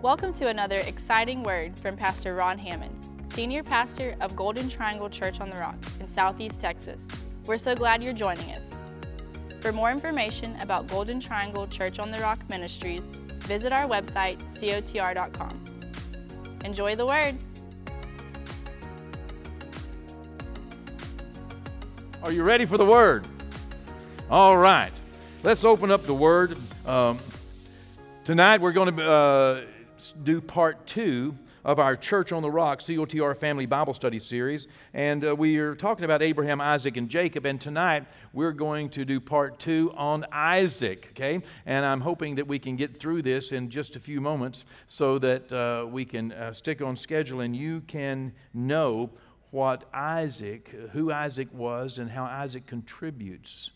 Welcome to another exciting word from Pastor Ron Hammonds, Senior Pastor of Golden Triangle Church on the Rock in Southeast Texas. We're so glad you're joining us. For more information about Golden Triangle Church on the Rock Ministries, visit our website, cotr.com. Enjoy the word. Are you ready for the word? All right. Let's open up the word. Um, tonight we're going to uh, do part two of our Church on the Rock, COTR Family Bible Study Series. And uh, we are talking about Abraham, Isaac, and Jacob. And tonight we're going to do part two on Isaac, okay? And I'm hoping that we can get through this in just a few moments so that uh, we can uh, stick on schedule and you can know what Isaac, who Isaac was, and how Isaac contributes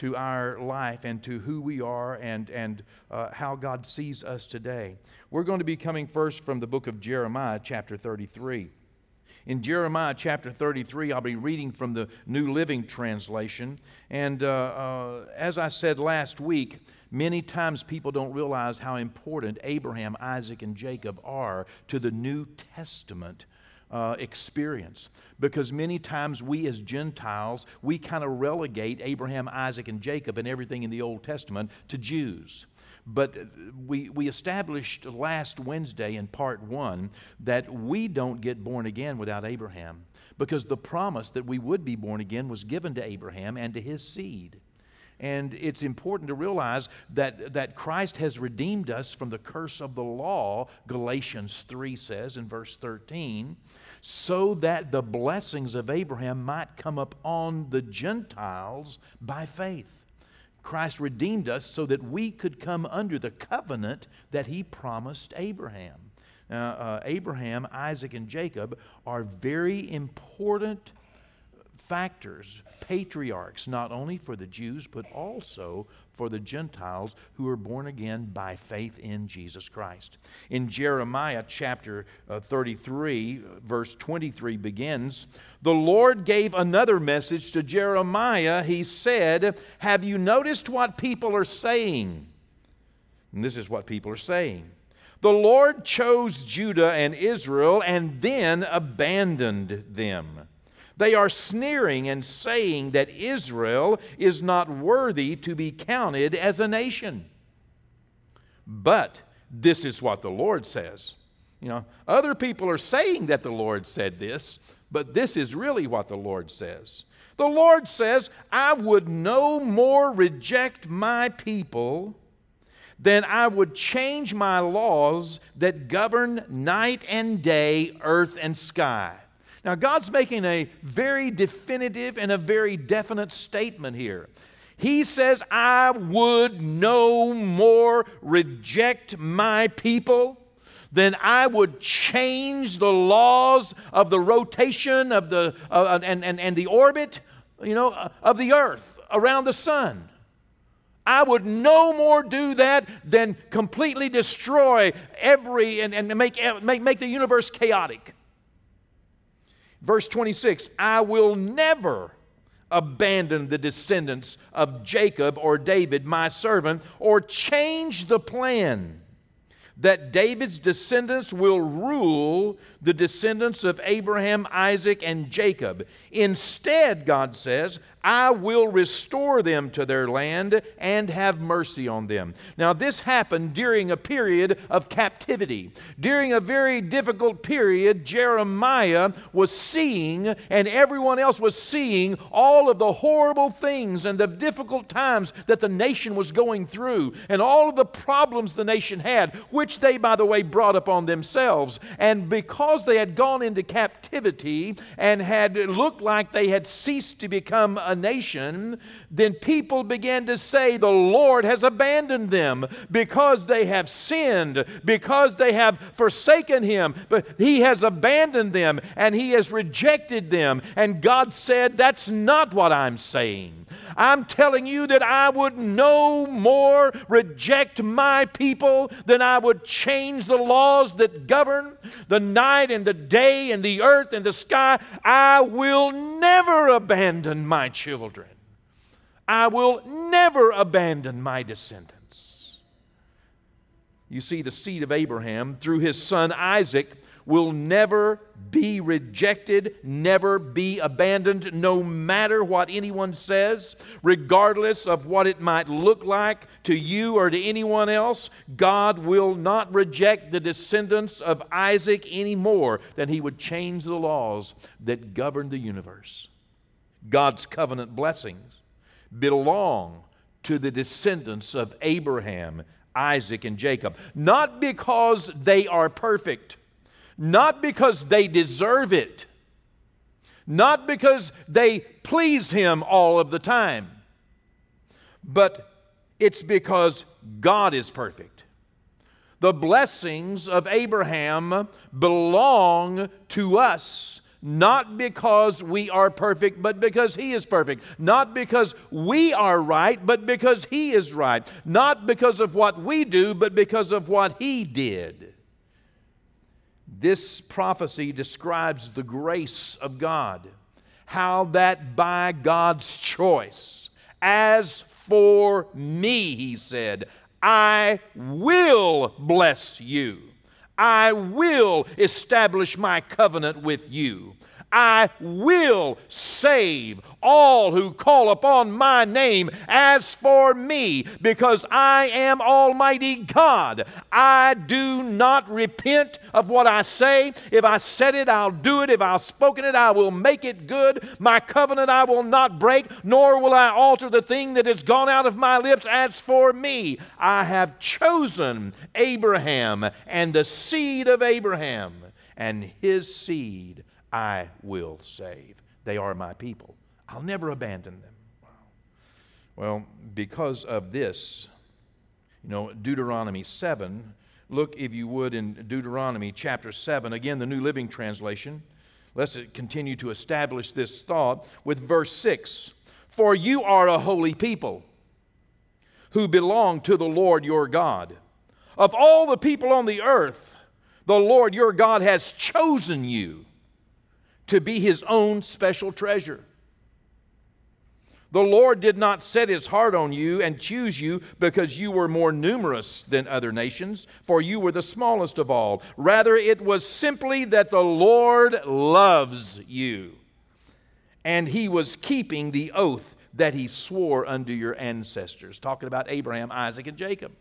to our life and to who we are and, and uh, how God sees us today. We're going to be coming first from the book of Jeremiah, chapter 33. In Jeremiah chapter 33, I'll be reading from the New Living Translation. And uh, uh, as I said last week, many times people don't realize how important Abraham, Isaac, and Jacob are to the New Testament uh, experience because many times we as Gentiles, we kind of relegate Abraham, Isaac, and Jacob and everything in the Old Testament to Jews. But we, we established last Wednesday in part one that we don't get born again without Abraham because the promise that we would be born again was given to Abraham and to his seed. And it's important to realize that, that Christ has redeemed us from the curse of the law, Galatians 3 says in verse 13, so that the blessings of Abraham might come up on the Gentiles by faith. Christ redeemed us so that we could come under the covenant that he promised Abraham. Uh, Abraham, Isaac, and Jacob are very important factors, patriarchs, not only for the Jews, but also for the Gentiles who are born again by faith in Jesus Christ. In Jeremiah chapter uh, 33, verse 23 begins The Lord gave another message to Jeremiah. He said, Have you noticed what people are saying? And this is what people are saying. The Lord chose Judah and Israel and then abandoned them. They are sneering and saying that Israel is not worthy to be counted as a nation. But this is what the Lord says. You know, other people are saying that the Lord said this, but this is really what the Lord says. The Lord says, I would no more reject my people than I would change my laws that govern night and day, earth and sky. Now, God's making a very definitive and a very definite statement here. He says, I would no more reject my people than I would change the laws of the rotation of the, uh, and, and, and the orbit, you know, of the earth around the sun. I would no more do that than completely destroy every and, and make, make, make the universe chaotic. Verse 26 I will never abandon the descendants of Jacob or David, my servant, or change the plan that David's descendants will rule the descendants of Abraham, Isaac, and Jacob. Instead, God says, I will restore them to their land and have mercy on them. Now, this happened during a period of captivity. During a very difficult period, Jeremiah was seeing, and everyone else was seeing, all of the horrible things and the difficult times that the nation was going through, and all of the problems the nation had, which they, by the way, brought upon themselves. And because they had gone into captivity and had looked like they had ceased to become a nation, then people began to say, The Lord has abandoned them because they have sinned, because they have forsaken Him. But He has abandoned them and He has rejected them. And God said, That's not what I'm saying. I'm telling you that I would no more reject my people than I would change the laws that govern the night and the day and the earth and the sky. I will never abandon my children. I will never abandon my descendants. you see, the seed of Abraham through his son Isaac will never be rejected, never be abandoned, no matter what anyone says, regardless of what it might look like to you or to anyone else. God will not reject the descendants of Isaac any more than he would change the laws that govern the universe. God's covenant blessings belong to the descendants of Abraham, Isaac, and Jacob, not because they are perfect. Not because they deserve it, not because they please Him all of the time, but it's because God is perfect. The blessings of Abraham belong to us, not because we are perfect, but because He is perfect. Not because we are right, but because He is right. Not because of what we do, but because of what He did. This prophecy describes the grace of God, how that by God's choice, as for me, he said, I will bless you. I will establish my covenant with you. I will save all who call upon my name. As for me, because I am Almighty God, I do not repent of what I say. If I said it, I'll do it. If I've spoken it, I will make it good. My covenant I will not break, nor will I alter the thing that has gone out of my lips. As for me, I have chosen Abraham and the seed of Abraham, and his seed I will save. They are my people. I'll never abandon them. Well, because of this, you know, Deuteronomy 7, look, if you would, in Deuteronomy chapter 7, again, the New Living Translation. Let's continue to establish this thought with verse 6 For you are a holy people who belong to the Lord your God. Of all the people on the earth, the Lord your God has chosen you to be his own special treasure. The Lord did not set his heart on you and choose you because you were more numerous than other nations, for you were the smallest of all. Rather, it was simply that the Lord loves you, and he was keeping the oath that he swore unto your ancestors. Talking about Abraham, Isaac, and Jacob.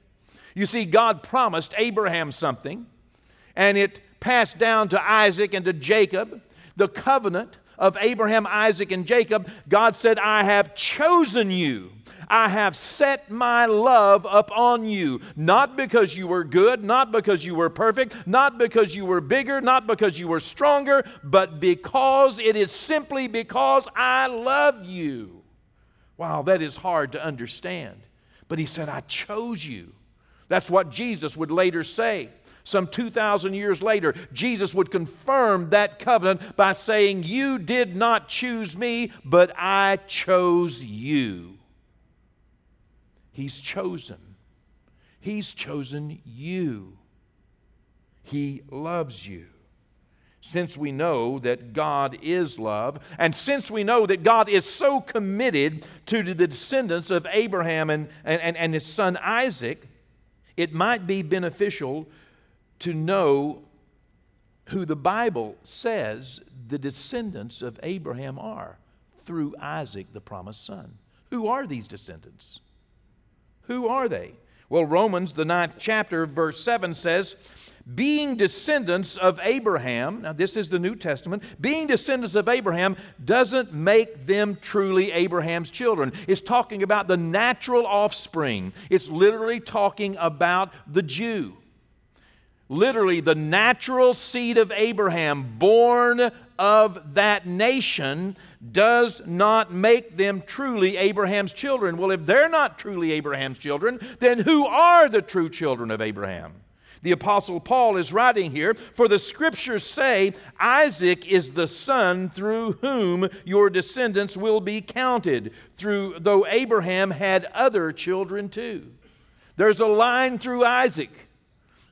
You see, God promised Abraham something, and it passed down to Isaac and to Jacob the covenant of Abraham, Isaac, and Jacob, God said, I have chosen you. I have set my love upon you, not because you were good, not because you were perfect, not because you were bigger, not because you were stronger, but because it is simply because I love you. Wow, that is hard to understand. But he said, I chose you. That's what Jesus would later say some 2,000 years later, Jesus would confirm that covenant by saying, You did not choose me, but I chose you. He's chosen. He's chosen you. He loves you. Since we know that God is love, and since we know that God is so committed to the descendants of Abraham and, and, and his son Isaac, it might be beneficial to know who the Bible says the descendants of Abraham are through Isaac, the promised son. Who are these descendants? Who are they? Well, Romans, the ninth chapter, verse 7 says, being descendants of Abraham, now this is the New Testament, being descendants of Abraham doesn't make them truly Abraham's children. It's talking about the natural offspring, it's literally talking about the Jew literally the natural seed of Abraham, born of that nation, does not make them truly Abraham's children. Well, if they're not truly Abraham's children, then who are the true children of Abraham? The Apostle Paul is writing here, for the scriptures say, Isaac is the son through whom your descendants will be counted, through, though Abraham had other children too. There's a line through Isaac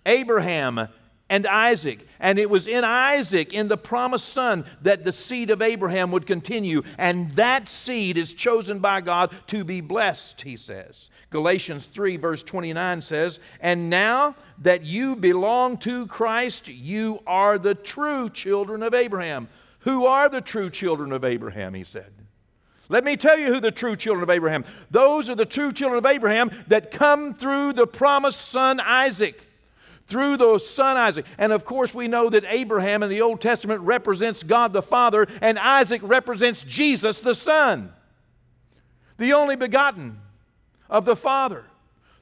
Abraham and Isaac. And it was in Isaac, in the promised son, that the seed of Abraham would continue. And that seed is chosen by God to be blessed, he says. Galatians 3, verse 29 says, And now that you belong to Christ, you are the true children of Abraham. Who are the true children of Abraham, he said. Let me tell you who the true children of Abraham. Those are the true children of Abraham that come through the promised son Isaac through the son Isaac. And of course, we know that Abraham in the Old Testament represents God the Father, and Isaac represents Jesus the Son, the only begotten of the Father,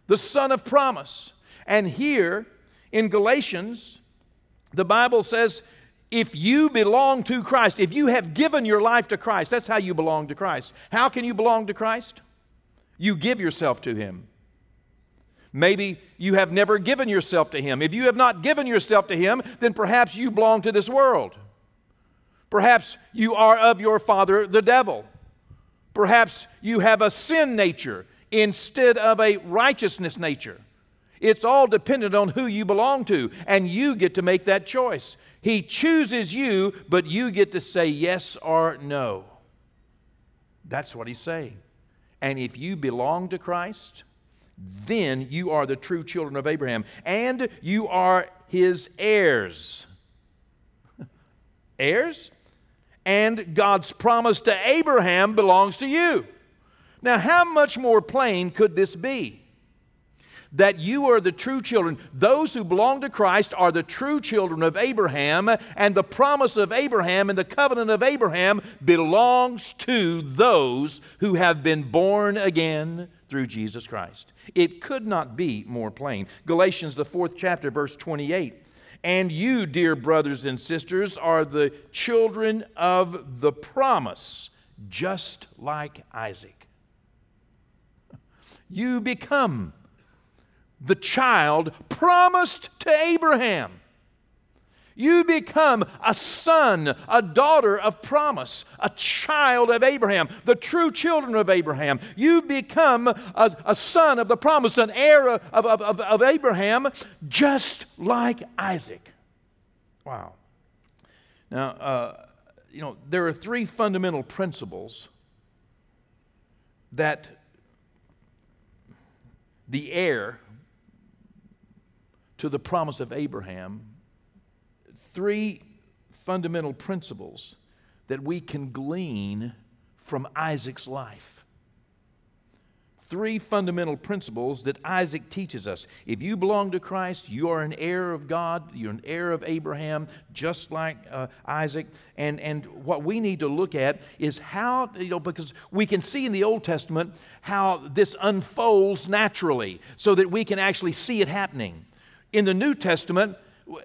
the Son of promise. And here in Galatians, the Bible says, if you belong to Christ, if you have given your life to Christ, that's how you belong to Christ. How can you belong to Christ? You give yourself to Him. Maybe you have never given yourself to Him. If you have not given yourself to Him, then perhaps you belong to this world. Perhaps you are of your father, the devil. Perhaps you have a sin nature instead of a righteousness nature. It's all dependent on who you belong to, and you get to make that choice. He chooses you, but you get to say yes or no. That's what he's saying. And if you belong to Christ, then you are the true children of Abraham, and you are his heirs. heirs? And God's promise to Abraham belongs to you. Now, how much more plain could this be? that you are the true children. Those who belong to Christ are the true children of Abraham, and the promise of Abraham and the covenant of Abraham belongs to those who have been born again through Jesus Christ. It could not be more plain. Galatians, the fourth chapter, verse 28. And you, dear brothers and sisters, are the children of the promise, just like Isaac. You become the child promised to Abraham. You become a son, a daughter of promise, a child of Abraham, the true children of Abraham. You become a, a son of the promise, an heir of, of, of, of Abraham, just like Isaac. Wow. Now, uh, you know, there are three fundamental principles that the heir to the promise of Abraham three fundamental principles that we can glean from Isaac's life. Three fundamental principles that Isaac teaches us. If you belong to Christ, you are an heir of God, you're an heir of Abraham, just like uh, Isaac. And, and what we need to look at is how, you know, because we can see in the Old Testament how this unfolds naturally so that we can actually see it happening. In the New Testament,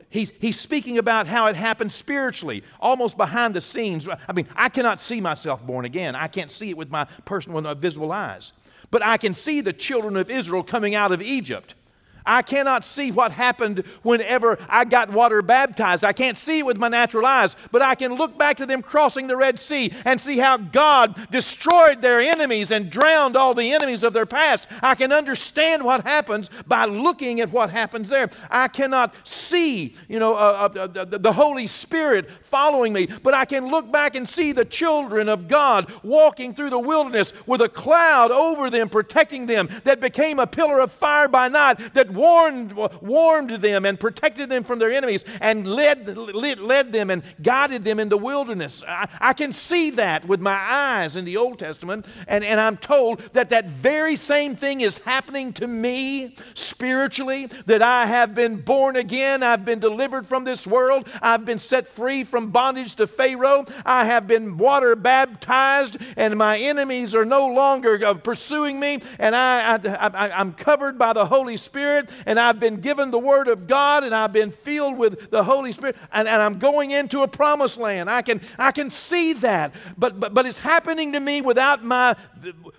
he's, he's speaking about how it happened spiritually, almost behind the scenes. I mean, I cannot see myself born again. I can't see it with my personal, with my visible eyes. But I can see the children of Israel coming out of Egypt. I cannot see what happened whenever I got water baptized. I can't see it with my natural eyes, but I can look back to them crossing the Red Sea and see how God destroyed their enemies and drowned all the enemies of their past. I can understand what happens by looking at what happens there. I cannot see, you know, uh, uh, the, the Holy Spirit following me, but I can look back and see the children of God walking through the wilderness with a cloud over them, protecting them, that became a pillar of fire by night that warned, warned them and protected them from their enemies and led, led, led them and guided them in the wilderness. I, I can see that with my eyes in the Old Testament, and, and I'm told that that very same thing is happening to me spiritually, that I have been born again, I've been delivered from this world, I've been set free from bondage to Pharaoh, I have been water baptized, and my enemies are no longer uh, pursuing me, and I, I, I, I'm covered by the Holy Spirit Spirit, and I've been given the Word of God, and I've been filled with the Holy Spirit, and, and I'm going into a promised land. I can, I can see that, but, but, but it's happening to me without, my,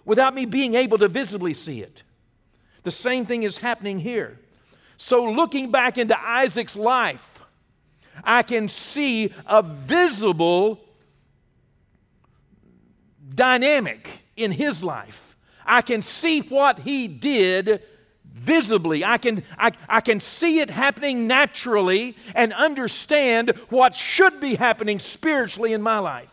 without me being able to visibly see it. The same thing is happening here. So, looking back into Isaac's life, I can see a visible dynamic in his life. I can see what he did visibly. I can, I, I can see it happening naturally and understand what should be happening spiritually in my life.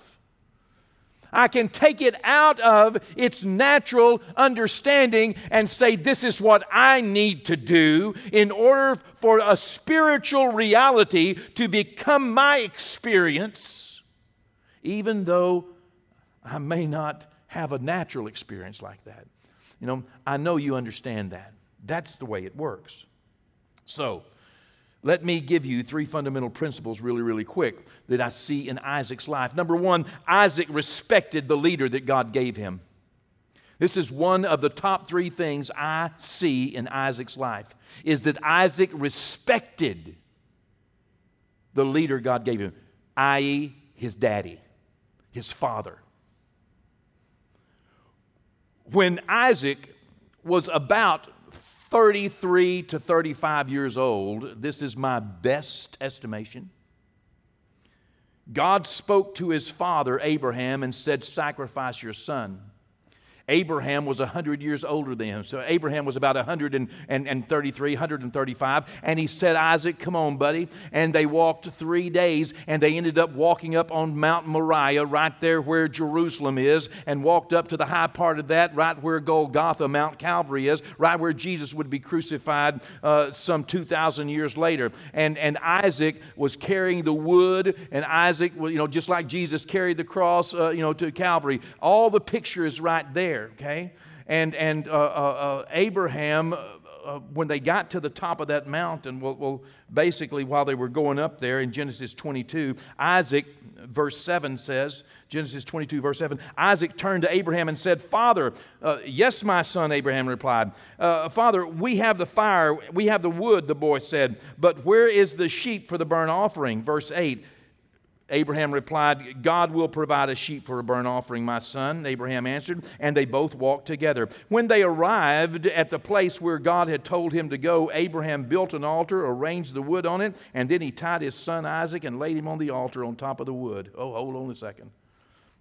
I can take it out of its natural understanding and say, This is what I need to do in order for a spiritual reality to become my experience, even though I may not have a natural experience like that. You know, I know you understand that. That's the way it works. So, let me give you three fundamental principles really, really quick that I see in Isaac's life. Number one, Isaac respected the leader that God gave him. This is one of the top three things I see in Isaac's life is that Isaac respected the leader God gave him, i.e., his daddy, his father. When Isaac was about 33 to 35 years old, this is my best estimation. God spoke to his father, Abraham, and said, Sacrifice your son. Abraham was 100 years older than him. So Abraham was about 133, 135. And he said, Isaac, come on, buddy. And they walked three days and they ended up walking up on Mount Moriah, right there where Jerusalem is, and walked up to the high part of that, right where Golgotha, Mount Calvary is, right where Jesus would be crucified uh, some 2,000 years later. And, and Isaac was carrying the wood, and Isaac, you know, just like Jesus carried the cross, uh, you know, to Calvary. All the picture is right there there, okay? And, and uh, uh, uh Abraham, uh, uh, when they got to the top of that mountain, well, well, basically, while they were going up there in Genesis 22, Isaac, verse 7 says, Genesis 22, verse 7, Isaac turned to Abraham and said, Father, uh, yes, my son, Abraham replied. Uh, Father, we have the fire, we have the wood, the boy said, but where is the sheep for the burnt offering? Verse 8, Abraham replied, God will provide a sheep for a burnt offering, my son. Abraham answered, and they both walked together. When they arrived at the place where God had told him to go, Abraham built an altar, arranged the wood on it, and then he tied his son Isaac and laid him on the altar on top of the wood. Oh, hold on a second.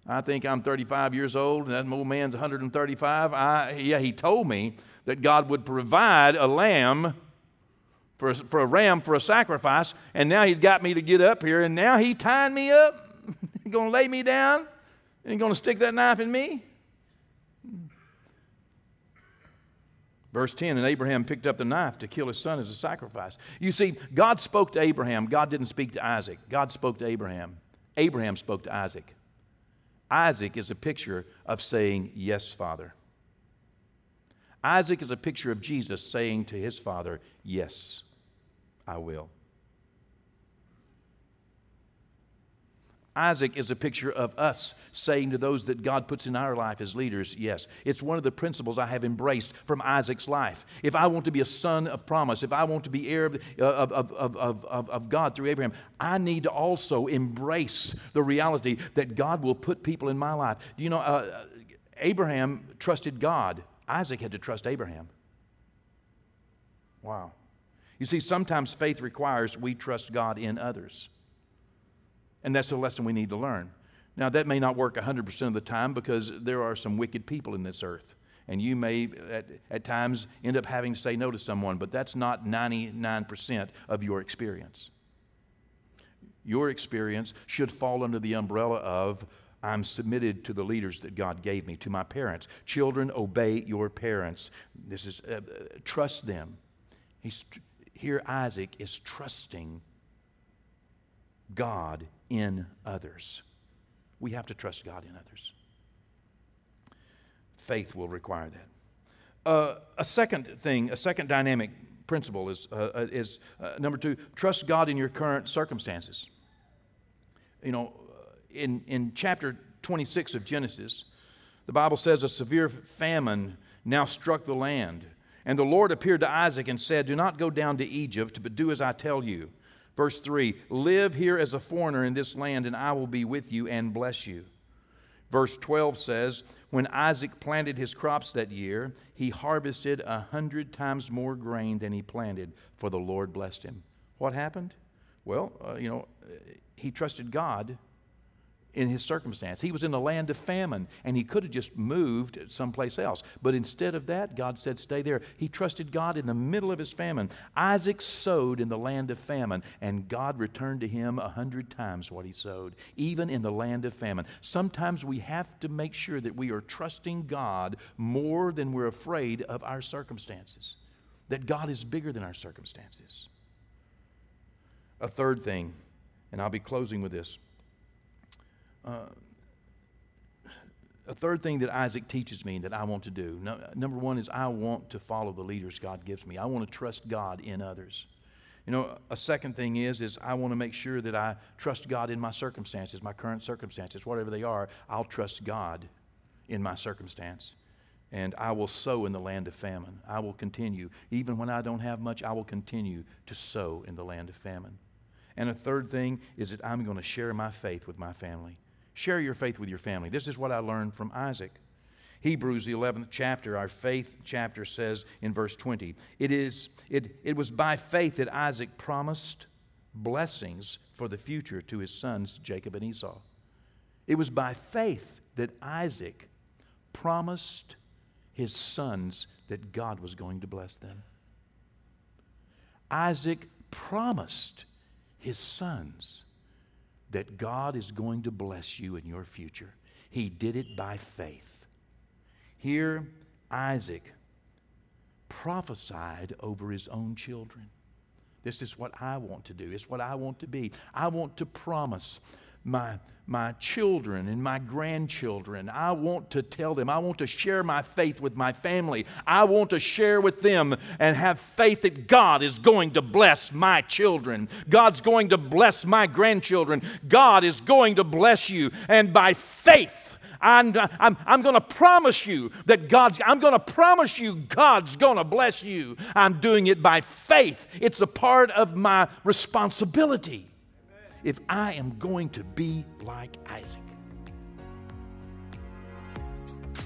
I think I'm 35 years old, and that old man's 135. I, yeah, he told me that God would provide a lamb for a, for a ram for a sacrifice, and now he's got me to get up here, and now he tying me up, to lay me down, and to stick that knife in me. Verse 10 And Abraham picked up the knife to kill his son as a sacrifice. You see, God spoke to Abraham. God didn't speak to Isaac. God spoke to Abraham. Abraham spoke to Isaac. Isaac is a picture of saying, Yes, Father. Isaac is a picture of Jesus saying to his father, Yes. I will. Isaac is a picture of us saying to those that God puts in our life as leaders, yes. It's one of the principles I have embraced from Isaac's life. If I want to be a son of promise, if I want to be heir of, of, of, of, of God through Abraham, I need to also embrace the reality that God will put people in my life. You know, uh, Abraham trusted God, Isaac had to trust Abraham. Wow. You see, sometimes faith requires we trust God in others. And that's a lesson we need to learn. Now, that may not work 100% of the time because there are some wicked people in this earth. And you may, at, at times, end up having to say no to someone, but that's not 99% of your experience. Your experience should fall under the umbrella of I'm submitted to the leaders that God gave me, to my parents. Children, obey your parents. This is uh, uh trust them. He's here, Isaac is trusting God in others. We have to trust God in others. Faith will require that. Uh, a second thing, a second dynamic principle is, uh, uh is uh, number two, trust God in your current circumstances. You know, in, in chapter 26 of Genesis, the Bible says a severe famine now struck the land. And the Lord appeared to Isaac and said, Do not go down to Egypt, but do as I tell you. Verse 3 Live here as a foreigner in this land, and I will be with you and bless you. Verse 12 says, When Isaac planted his crops that year, he harvested a hundred times more grain than he planted, for the Lord blessed him. What happened? Well, uh, you know, he trusted God in his circumstance. He was in the land of famine, and he could have just moved someplace else. But instead of that, God said, Stay there. He trusted God in the middle of his famine. Isaac sowed in the land of famine, and God returned to him a hundred times what he sowed, even in the land of famine. Sometimes we have to make sure that we are trusting God more than we're afraid of our circumstances, that God is bigger than our circumstances. A third thing, and I'll be closing with this. Uh, a third thing that Isaac teaches me that I want to do. No, number one is I want to follow the leaders God gives me. I want to trust God in others. You know, a second thing is is I want to make sure that I trust God in my circumstances, my current circumstances, whatever they are. I'll trust God in my circumstance. And I will sow in the land of famine. I will continue. Even when I don't have much, I will continue to sow in the land of famine. And a third thing is that I'm going to share my faith with my family. Share your faith with your family. This is what I learned from Isaac. Hebrews, the 11th chapter, our faith chapter says in verse 20, it, is, it, it was by faith that Isaac promised blessings for the future to his sons, Jacob and Esau. It was by faith that Isaac promised his sons that God was going to bless them. Isaac promised his sons that God is going to bless you in your future. He did it by faith. Here, Isaac prophesied over his own children. This is what I want to do. It's what I want to be. I want to promise my, my children and my grandchildren. I want to tell them, I want to share my faith with my family. I want to share with them and have faith that God is going to bless my children. God's going to bless my grandchildren. God is going to bless you. And by faith, I'm, I'm, I'm going to promise you that God's, I'm going to promise you God's going to bless you. I'm doing it by faith. It's a part of my responsibility if I am going to be like Isaac.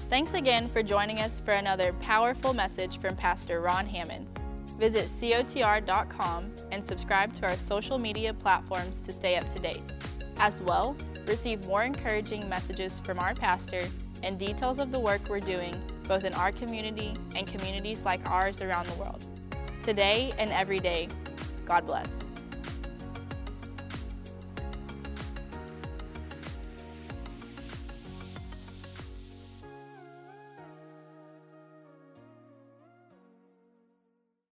Thanks again for joining us for another powerful message from Pastor Ron Hammonds. Visit cotr.com and subscribe to our social media platforms to stay up to date. As well, receive more encouraging messages from our pastor and details of the work we're doing both in our community and communities like ours around the world. Today and every day, God bless.